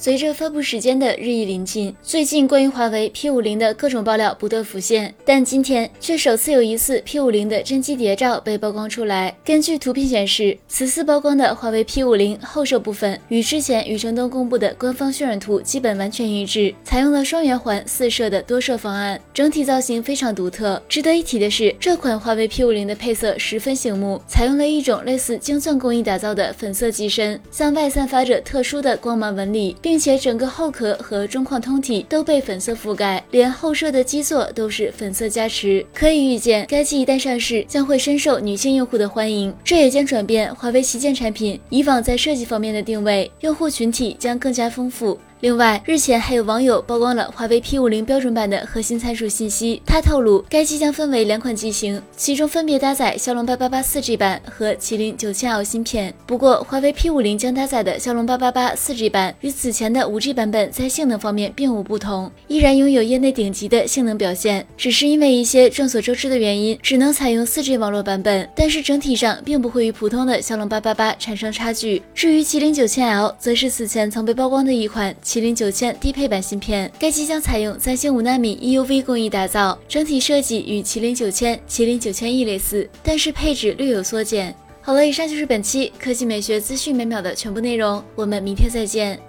随着发布时间的日益临近，最近关于华为 P50 的各种爆料不断浮现，但今天却首次有疑似 P50 的真机谍照被曝光出来。根据图片显示，此次曝光的华为 P50 后摄部分与之前余承东公布的官方渲染图基本完全一致，采用了双圆环四摄的多摄方案，整体造型非常独特。值得一提的是，这款华为 P50 的配色十分醒目，采用了一种类似晶钻工艺打造的粉色机身，向外散发着特殊的光芒纹理。并且整个后壳和中框通体都被粉色覆盖，连后摄的基座都是粉色加持。可以预见，该机一旦上市，将会深受女性用户的欢迎，这也将转变华为旗舰产品以往在设计方面的定位，用户群体将更加丰富。另外，日前还有网友曝光了华为 P50 标准版的核心参数信息。他透露，该机将分为两款机型，其中分别搭载骁龙八八八 4G 版和麒麟九千 L 芯片。不过，华为 P50 将搭载的骁龙八八八 4G 版与此前的 5G 版本在性能方面并无不同，依然拥有业内顶级的性能表现，只是因为一些众所周知的原因，只能采用 4G 网络版本。但是整体上并不会与普通的骁龙八八八产生差距。至于麒麟九千 L，则是此前曾被曝光的一款。麒麟九千低配版芯片，该机将采用三星五纳米 EUV 工艺打造，整体设计与麒麟九千、麒麟九千 E 类似，但是配置略有缩减。好了，以上就是本期科技美学资讯每秒的全部内容，我们明天再见。